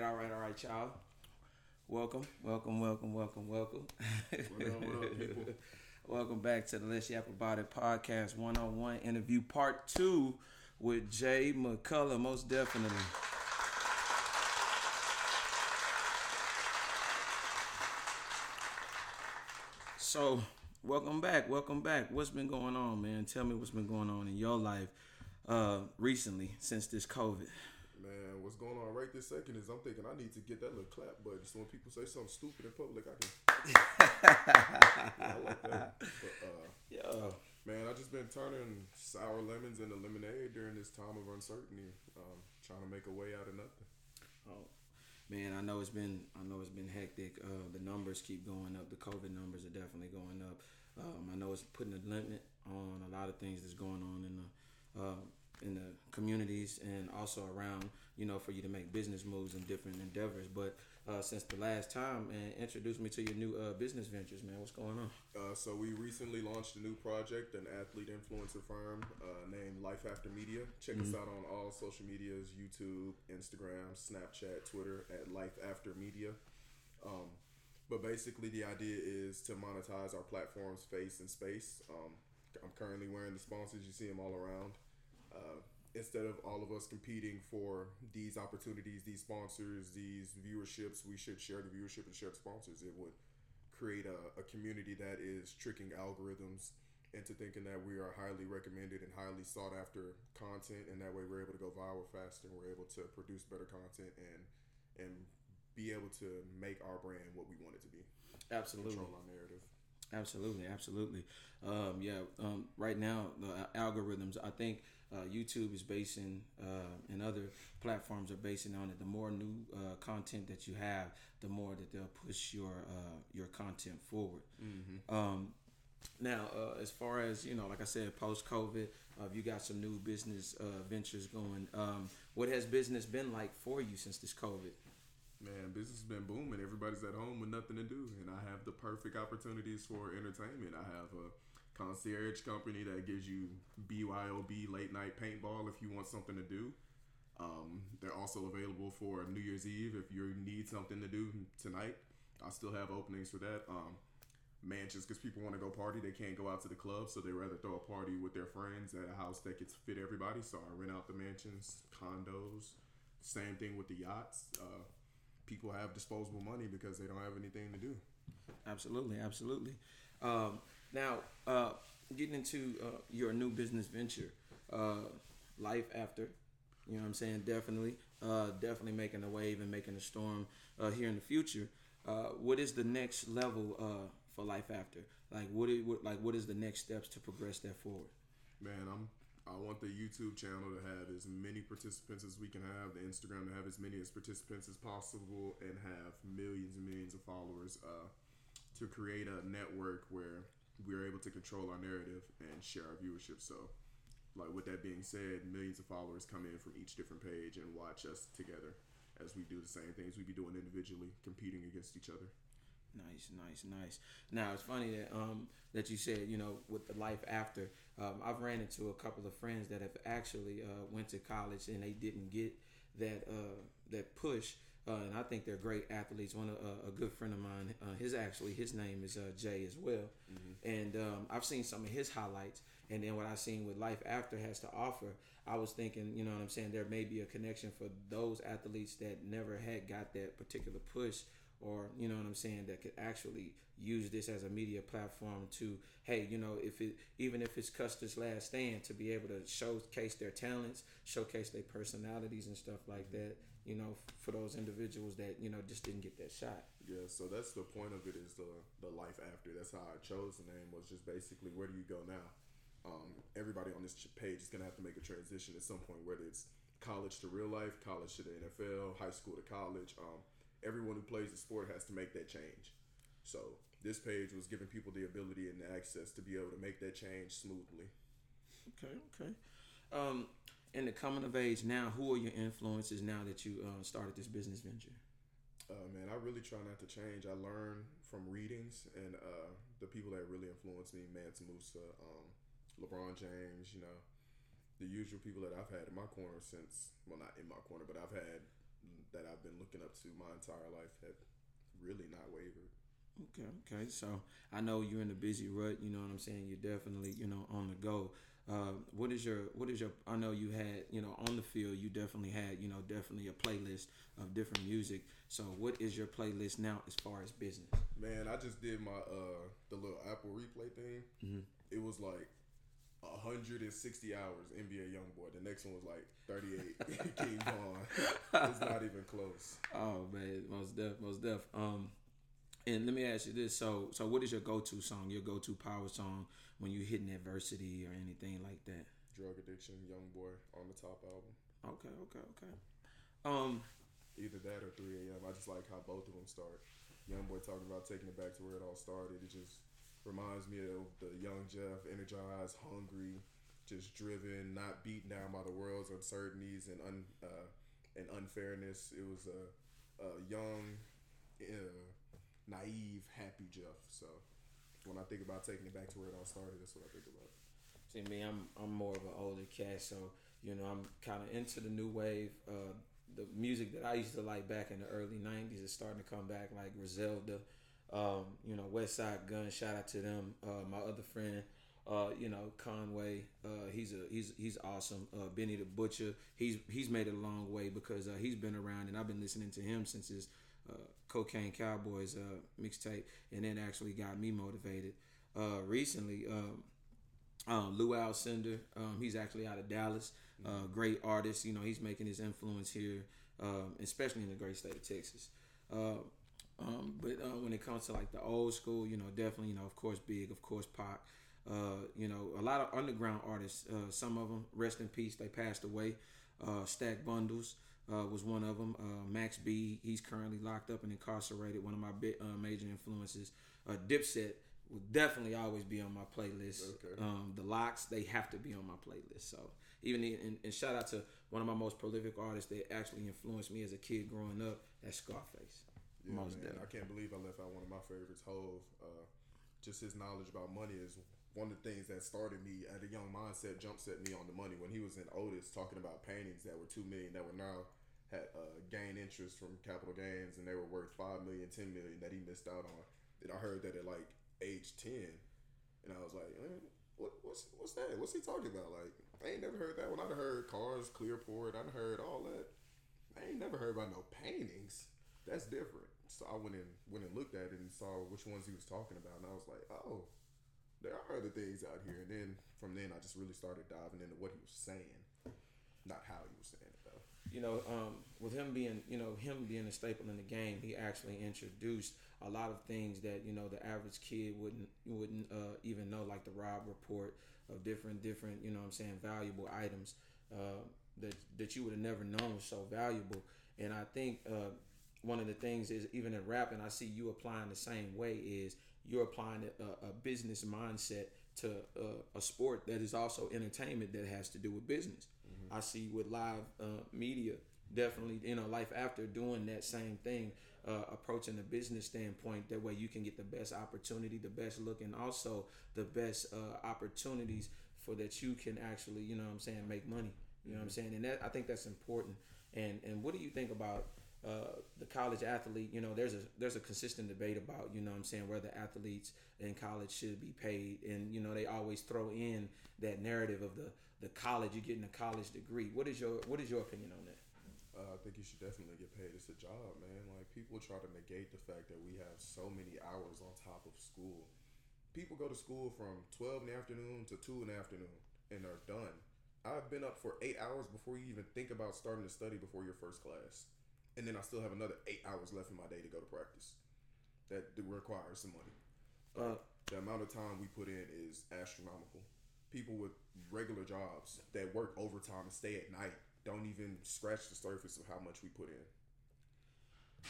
right, all right, all right, y'all. Welcome, welcome, welcome, welcome, welcome. What up, what up, people? welcome back to the Let's Yap About It podcast 101 interview part two with Jay McCulloch, most definitely. So, welcome back, welcome back. What's been going on, man? Tell me what's been going on in your life uh, recently since this COVID. Man, what's going on right this second is I'm thinking I need to get that little clap button so when people say something stupid in public, I can. I like that. But, uh, Yeah. man, I just been turning sour lemons into lemonade during this time of uncertainty, um, trying to make a way out of nothing. Oh, man, I know it's been I know it's been hectic. Uh, the numbers keep going up. The COVID numbers are definitely going up. Um, I know it's putting a limit on a lot of things that's going on in the uh, in the communities and also around. You know, for you to make business moves and different endeavors. But uh, since the last time, and introduce me to your new uh, business ventures, man. What's going on? Uh, so we recently launched a new project, an athlete influencer firm uh, named Life After Media. Check us out on all social medias: YouTube, Instagram, Snapchat, Twitter at Life After Media. Um, but basically, the idea is to monetize our platform's face and space. Um, I'm currently wearing the sponsors; you see them all around. Uh, instead of all of us competing for these opportunities, these sponsors, these viewerships, we should share the viewership and share the sponsors. It would create a, a community that is tricking algorithms into thinking that we are highly recommended and highly sought after content, and that way we're able to go viral faster and we're able to produce better content and and be able to make our brand what we want it to be. Absolutely. Control our narrative. Absolutely, absolutely. Um, yeah, um, right now the algorithms. I think uh, YouTube is basing uh, and other platforms are basing on it. The more new uh, content that you have, the more that they'll push your uh, your content forward. Um, now, uh, as far as you know, like I said, post COVID, uh, you got some new business uh, ventures going. Um, what has business been like for you since this COVID? Man, business has been booming. Everybody's at home with nothing to do, and I have the perfect opportunities for entertainment. I have a concierge company that gives you BYOB late night paintball if you want something to do. Um, they're also available for New Year's Eve if you need something to do tonight. I still have openings for that. Um, mansions because people want to go party, they can't go out to the club, so they rather throw a party with their friends at a house that gets fit everybody. So I rent out the mansions, condos. Same thing with the yachts. Uh, people have disposable money because they don't have anything to do. Absolutely, absolutely. Um, now, uh, getting into uh, your new business venture, uh, life after, you know what I'm saying? Definitely, uh, definitely making a wave and making a storm uh, here in the future. Uh, what is the next level uh, for life after? Like, what, is, what like what is the next steps to progress that forward? Man, I'm I want the YouTube channel to have as many participants as we can have, the Instagram to have as many as participants as possible, and have millions and millions of followers. Uh, to create a network where we're able to control our narrative and share our viewership. So, like with that being said, millions of followers come in from each different page and watch us together as we do the same things we'd be doing individually, competing against each other. Nice, nice, nice. Now it's funny that um that you said you know with the life after. Um, I've ran into a couple of friends that have actually uh, went to college and they didn't get that uh, that push. Uh, and I think they're great athletes. One uh, a good friend of mine, uh, his actually his name is uh, Jay as well, and um, I've seen some of his highlights. And then what I've seen with Life After has to offer, I was thinking, you know what I'm saying, there may be a connection for those athletes that never had got that particular push or you know what I'm saying that could actually use this as a media platform to hey you know if it even if it's Custer's last stand to be able to showcase their talents showcase their personalities and stuff like that you know for those individuals that you know just didn't get that shot Yeah, so that's the point of it is the the life after. That's how I chose the name was just basically where do you go now? Um, everybody on this page is gonna have to make a transition at some point, whether it's college to real life, college to the NFL, high school to college. Um, everyone who plays the sport has to make that change. So this page was giving people the ability and the access to be able to make that change smoothly. okay okay um in the coming of age now who are your influences now that you uh, started this business venture Uh, man, I really try not to change. I learn from readings and uh, the people that really influence me, Mansa Musa, um, LeBron James, you know, the usual people that I've had in my corner since, well, not in my corner, but I've had that I've been looking up to my entire life have really not wavered. Okay, okay. So I know you're in a busy rut. You know what I'm saying. You're definitely, you know, on the go. Uh, what is your what is your I know you had you know on the field you definitely had you know definitely a playlist of different music so what is your playlist now as far as business man I just did my uh the little Apple replay thing mm-hmm. it was like 160 hours NBA YoungBoy the next one was like 38 King Von it's not even close oh man most def most def um and let me ask you this: so, so what is your go-to song? Your go-to power song when you're hitting adversity or anything like that? Drug addiction, Young Boy on the top album. Okay, okay, okay. Um, either that or 3 a.m. I just like how both of them start. Young Boy talking about taking it back to where it all started. It just reminds me of the young Jeff, energized, hungry, just driven, not beaten down by the world's uncertainties and un, uh, and unfairness. It was a, a young. Uh, naive, happy Jeff. So when I think about taking it back to where it all started, that's what I think about. See me, I'm I'm more of an older cat, so you know I'm kind of into the new wave. Uh, the music that I used to like back in the early '90s is starting to come back, like Griselda, um, you know, Westside Gun. Shout out to them. Uh, my other friend, uh, you know, Conway. Uh, he's a he's he's awesome. Uh, Benny the Butcher. He's he's made it a long way because uh, he's been around, and I've been listening to him since his uh, Cocaine Cowboys uh, mixtape, and then actually got me motivated. Uh, recently, um, um, Lew Alcindor, um, he's actually out of Dallas. Uh, great artist, you know, he's making his influence here, um, especially in the great state of Texas. Uh, um, but uh, when it comes to like the old school, you know, definitely, you know, of course, Big, of course, Pac. Uh, you know, a lot of underground artists. Uh, some of them, rest in peace, they passed away. Uh, Stack Bundles, uh, was one of them. Uh, Max B, he's currently locked up and incarcerated. One of my big, uh, major influences. Uh, Dipset will definitely always be on my playlist. Okay. Um, the LOX, they have to be on my playlist. So even in, and, shout out to one of my most prolific artists that actually influenced me as a kid growing up. That's Scarface. Yeah, most man, I can't believe I left out one of my favorites, Hove. Uh, just his knowledge about money is one of the things that started me at a young mindset, jump set me on the money. When he was in Otis talking about paintings that were two million that were now had uh, gained interest from capital gains and they were worth 5 million 10 million that he missed out on. And i heard that at like age 10 and i was like what, what's what's that? What's he talking about? Like i ain't never heard that one. I'd heard cars clearport. I'd heard all that. I ain't never heard about no paintings that's different so i went and went and looked at it and saw which ones he was talking about and i was like oh there are other things out here and then from then i just really started diving into what he was saying not how he was saying it though. you know, um, with him being, you know, him being a staple in the game, he actually introduced a lot of things that you know the average kid wouldn't wouldn't uh, even know, like the Robb Report of different different, you know, I'm saying valuable items uh, that that you would have never known was so valuable. And I think uh, one of the things is even in rapping, I see you applying the same way. Is you're applying a, a business mindset to uh, a sport that is also entertainment that has to do with business. I see with live uh, media, definitely, you know, life after doing that same thing, uh, approaching the business standpoint. That way you can get the best opportunity, the best look, and also the best uh, opportunities for that you can actually, you know I'm saying, make money. You know what I'm saying? And that I think that's important. And and what do you think about uh, the college athlete, you know, there's a there's a consistent debate about, you know I'm saying, whether athletes in college should be paid. And, you know, they always throw in that narrative of the the college, you're getting a college degree. What is your what is your opinion on that? Uh, I think you should definitely get paid. It's a job, man. Like people try to negate the fact that we have so many hours on top of school. People go to school from twelve in the afternoon to two in the afternoon and are done. I've been up for eight hours before you even think about starting to study before your first class, and then I still have another eight hours left in my day to go to practice. That requires some money. Uh, the amount of time we put in is astronomical people with regular jobs that work overtime and stay at night don't even scratch the surface of how much we put in.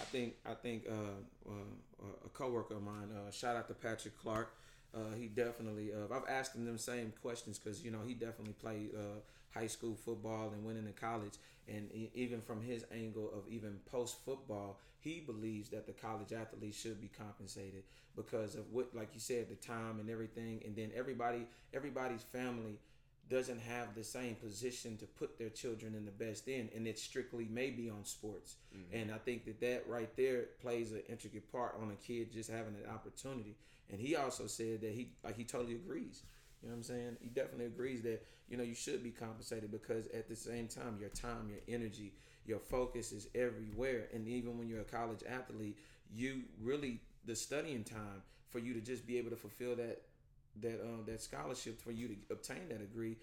I think I think uh, uh, a coworker of mine. Uh, shout out to Patrick Clark. Uh, he definitely. Uh, I've asked him them same questions because you know he definitely played uh, high school football and went into college. And even from his angle of even post football, he believes that the college athletes should be compensated because of what, like you said, the time and everything. And then everybody, everybody's family doesn't have the same position to put their children in the best in, and it's strictly maybe on sports. Mm-hmm. And I think that that right there plays an intricate part on a kid just having an opportunity. And he also said that he like he totally agrees. You know what I'm saying? He definitely agrees that you know you should be compensated because at the same time your time, your energy, your focus is everywhere. And even when you're a college athlete, you really the studying time for you to just be able to fulfill that that um, that scholarship for you to obtain that degree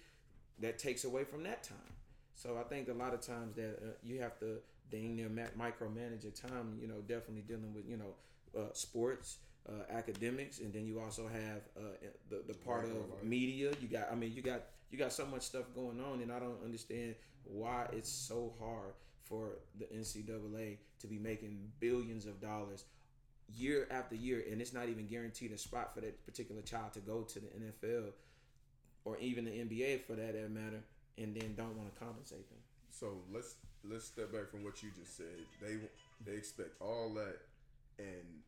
that takes away from that time. So I think a lot of times that uh, you have to dang near micromanage your time. You know, definitely dealing with you know uh, sports, uh, academics, and then you also have uh, the the part of media. You got, I mean, you got you got so much stuff going on, and I don't understand why it's so hard for the NCAA to be making billions of dollars year after year, and it's not even guaranteed a spot for that particular child to go to the NFL or even the NBA for that, matter, and then don't want to compensate them. So let's let's step back from what you just said. They they expect all that, and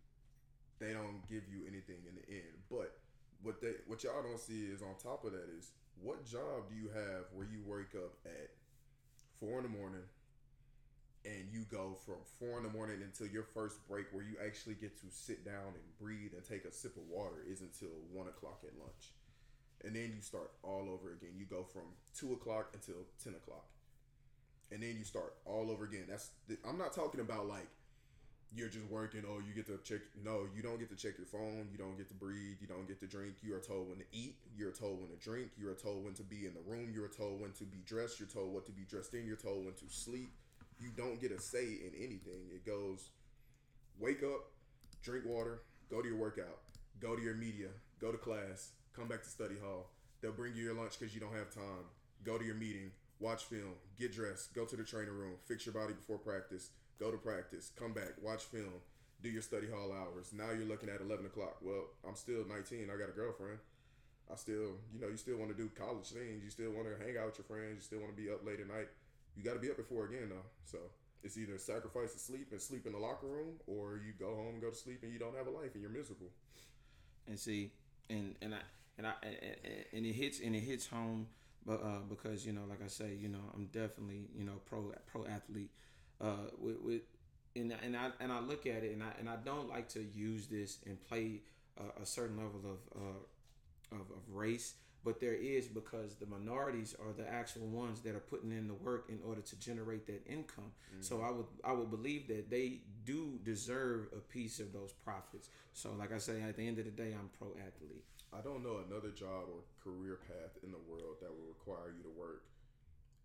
they don't give you anything in the end. But what they what y'all don't see is on top of that is what job do you have where you wake up at four in the morning and you go from four in the morning until your first break where you actually get to sit down and breathe and take a sip of water is until one o'clock at lunch. And then you start all over again. You go from two o'clock until 10 o'clock. And then you start all over again. That's i'm not talking about like you're just working oh you get to check no you don't get to check your phone you don't get to breathe you don't get to drink you are told when to eat you're told when to drink you're told when to be in the room you're told when to be dressed you're told what to be dressed in you're told when to sleep you don't get a say in anything. It goes wake up, drink water, go to your workout, go to your media, go to class, come back to study hall. They'll bring you your lunch because you don't have time. Go to your meeting, watch film, get dressed, go to the training room, fix your body before practice, go to practice, come back, watch film, do your study hall hours. Now you're looking at 11 o'clock. Well, I'm still 19. I got a girlfriend. I still, you know, you still want to do college things. You still want to hang out with your friends. You still want to be up late at night you got to be up before again though. So it's either sacrifice to sleep and sleep in the locker room, or you go home and go to sleep and you don't have a life and you're miserable. And see, and and I and I and, it hits and it hits home, but uh, because you know, like I say, you know, I'm definitely you know pro pro athlete. Uh, with, with and and I and I look at it and I and I don't like to use this and play a, a certain level of, uh, of of race but there is because the minorities are the actual ones that are putting in the work in order to generate that income. Mm-hmm. So I would I would believe that they do deserve a piece of those profits. So like I say, at the end of the day, I'm pro athlete. I don't know another job or career path in the world that will require you to work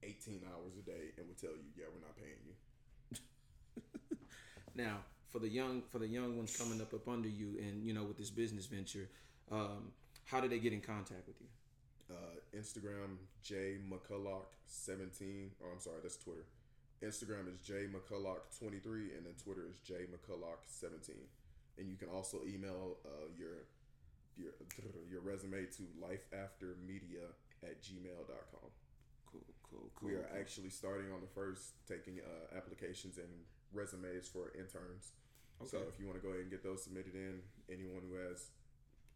18 hours a day and will tell you, yeah, we're not paying you. now, for the young for the young ones coming up up under you, and you know with this business venture, um, how do they get in contact with you? Uh, Instagram J McCulloch seventeen. Oh, I'm sorry, that's Twitter. Instagram is J McCulloch twenty three, and then Twitter is J McCulloch seventeen. And you can also email uh, your your your resume to lifeaftermedia at gmail.com. Cool, cool, cool. We are cool. actually starting on the first taking uh, applications and resumes for interns. Okay. So if you want to go ahead and get those submitted in, anyone who has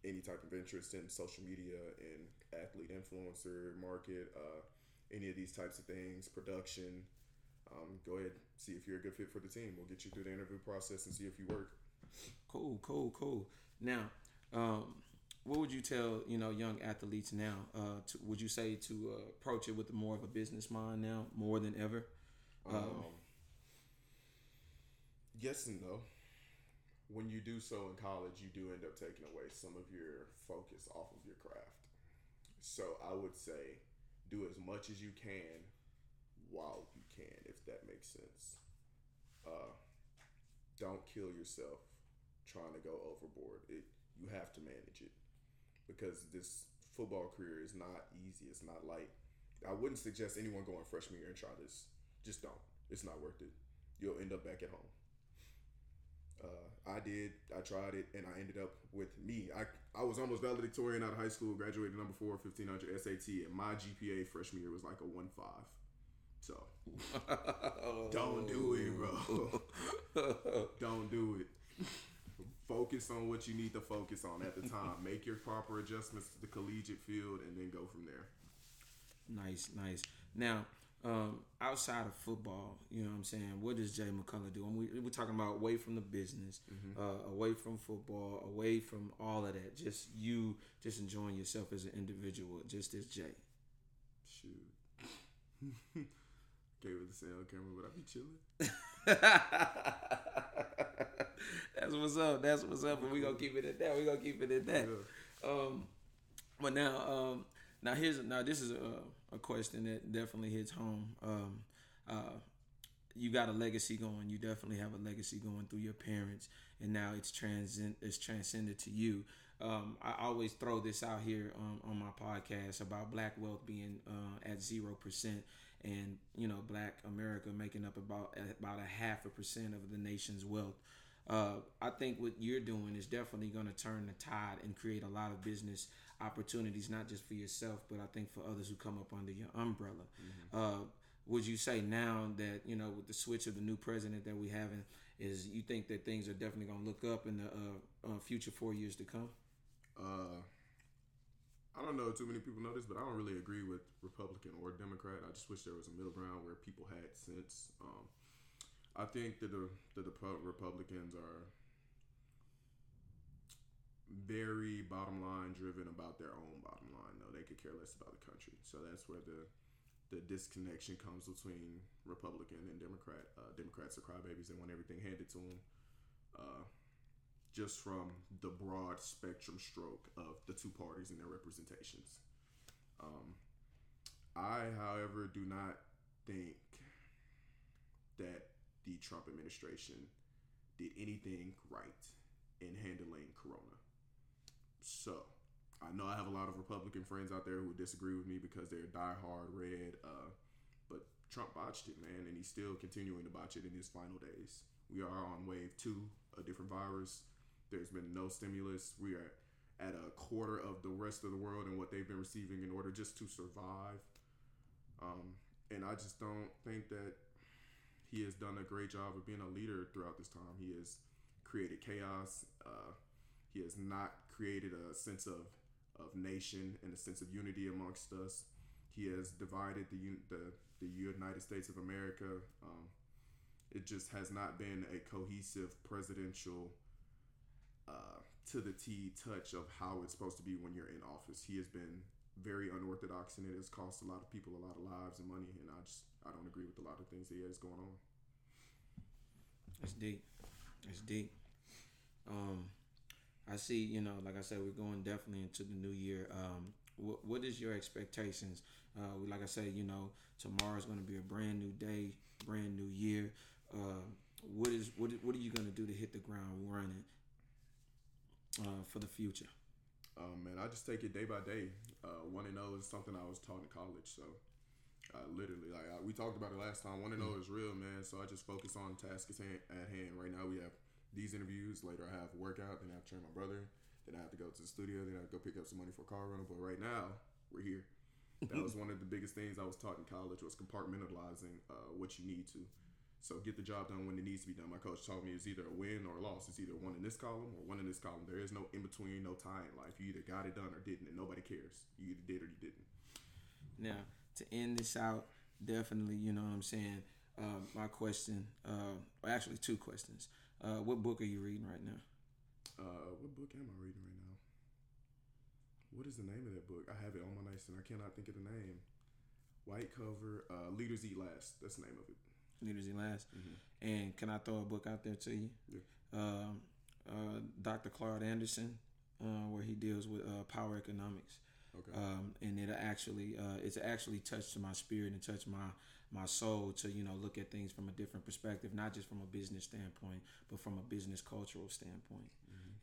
any type of interest in social media and athlete influencer market, uh, any of these types of things, production, um, go ahead see if you're a good fit for the team. We'll get you through the interview process and see if you work. Cool, cool, cool. Now, um, what would you tell you know young athletes now? Uh, to, would you say to uh, approach it with more of a business mind now, more than ever? Um, yes and no when you do so in college, you do end up taking away some of your focus off of your craft. So I would say do as much as you can while you can, if that makes sense. Uh, don't kill yourself trying to go overboard. It you have to manage it because this football career is not easy. It's not light. I wouldn't suggest anyone going freshman year and try this. Just don't. It's not worth it. You'll end up back at home. Uh, I did. I tried it, and I ended up with me. I I was almost valedictorian out of high school, graduated number four, 1500 SAT, and my GPA freshman year was like a one five. So don't do it, bro. don't do it. Focus on what you need to focus on at the time. Make your proper adjustments to the collegiate field, and then go from there. Nice, nice. Now, um, outside of football, you know what I'm saying? What does Jay McCulloch do? And we, we're talking about away from the business, Mm-hmm. uh, away from football, away from all of that. Just you, just enjoying yourself as an individual, just as Jay. Shoot. Gave it the cell camera, but I be chilling. That's what's up. That's what's up. And we gonna keep it at that. We gonna keep it at that. Um, but now, um, now here's now this is a, a question that definitely hits home. Um, uh, you got a legacy going. You definitely have a legacy going through your parents, and now it's transcend it's transcended to you. Um, I always throw this out here um, on my podcast about black wealth being uh, at zero percent, and you know black America making up about about a half a percent of the nation's wealth. Uh, I think what you're doing is definitely going to turn the tide and create a lot of business opportunities, not just for yourself, but I think for others who come up under your umbrella. Uh, would you say now that you know with the switch of the new president that we having, is you think that things are definitely going to look up in the uh, uh, future four years to come? Uh, I don't know too many people know this, but I don't really agree with Republican or Democrat. I just wish there was a middle ground where people had sense. Um, I think that the that the Republicans are very bottom line driven about their own bottom line. Though they could care less about the country, so that's where the the disconnection comes between Republican and Democrat. Uh, Democrats are crybabies; they want everything handed to them. Uh, just from the broad spectrum stroke of the two parties and their representations. Um, I, however, do not think that the Trump administration did anything right in handling Corona. So, I know I have a lot of Republican friends out there who would disagree with me because they're diehard red, uh, but Trump botched it, man, and he's still continuing to botch it in his final days. We are on wave two, a different virus. There's been no stimulus. We are at a quarter of the rest of the world and what they've been receiving in order just to survive. Um, and I just don't think that he has done a great job of being a leader throughout this time. He has created chaos. Uh, he has not created a sense of, of nation and a sense of unity amongst us. He has divided the the, the United States of America. Um, it just has not been a cohesive presidential uh, to the T touch of how it's supposed to be when you're in office. He has been very unorthodox and it has cost a lot of people a lot of lives and money. And I just I don't agree with a lot of things that he has going on. That's deep. That's deep. Um, I see. You know, like I said, we're going definitely into the new year. Um, what what is your expectations? Uh, we- like I said, you know, tomorrow's going to be a brand new day, brand new year. Uh, what is what what are you going to do to hit the ground running uh, for the future? Um, man, I just take it day by day. Uh, one and zero is something I was taught in college, so I literally like I, we talked about it last time. One and zero is real, man. So I just focus on tasks at hand, at hand. Right now, we have these interviews. Later, I have workout. Then I have to train my brother. Then I have to go to the studio. Then I have to go pick up some money for a car rental. But right now, we're here. That was one of the biggest things I was taught in college was compartmentalizing uh, what you need to. So get the job done when it needs to be done. My coach told me it's either a win or a loss. It's either one in this column or one in this column. There is no in between, no tie in life. You either got it done or didn't, and nobody cares. You either did or you didn't. Now, to end this out, definitely, you know what I'm saying. Uh, my question, uh, actually two questions. Uh, what book are you reading right now? Uh, what book am I reading right now? What is the name of that book? I have it on my nightstand. I cannot think of the name. White cover. Uh, Leaders Eat Last. That's the name of it. Leaders Eat Last. And can I throw a book out there to you? Yeah. Um, uh, Dr. Claude Anderson, uh, where he deals with uh, power economics. Okay. Um, and it actually, uh, it's actually touched my spirit and touched my my soul to you know look at things from a different perspective, not just from a business standpoint, but from a business cultural standpoint.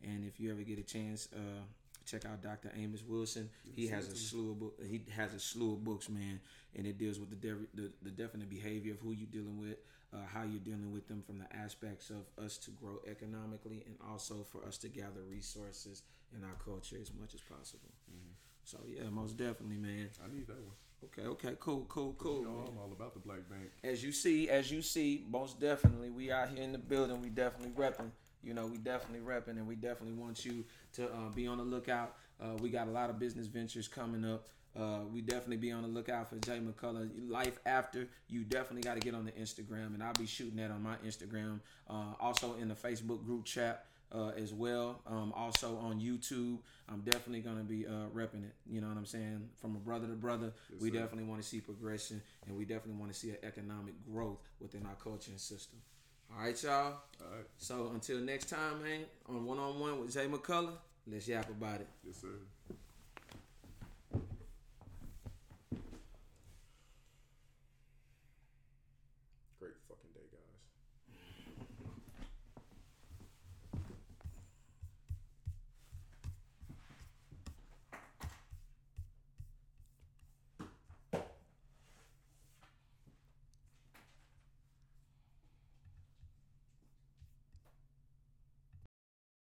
And if you ever get a chance, uh, check out Dr. Amos Wilson. He has a slew of book, he has a slew of books, man, and it deals with the dev- the, the definite behavior of who you're dealing with, uh, how you're dealing with them from the aspects of us to grow economically, and also for us to gather resources in our culture as much as possible. So yeah, most definitely, man. I need that one. Okay, okay, cool, cool, cool. You know. I'm all about the Black Bank. As you see, as you see, most definitely, we out here in the building. We definitely repping. You know, we definitely repping, and we definitely want you to uh, be on the lookout. Uh, we got a lot of business ventures coming up. Uh, we definitely be on the lookout for Jay McCulloch. Life after you definitely got to get on the Instagram, and I'll be shooting that on my Instagram. Uh, also in the Facebook group chat. Uh, as well. Um, also on YouTube, I'm definitely gonna be uh, repping it. You know what I'm saying? From a brother to brother, Yes, we sir. definitely want to see progression, and we definitely want to see an economic growth within our culture and system. All right, y'all. All right. So until next time, man, on one on one with Jay McCulloch, let's yap about it. Yes, sir.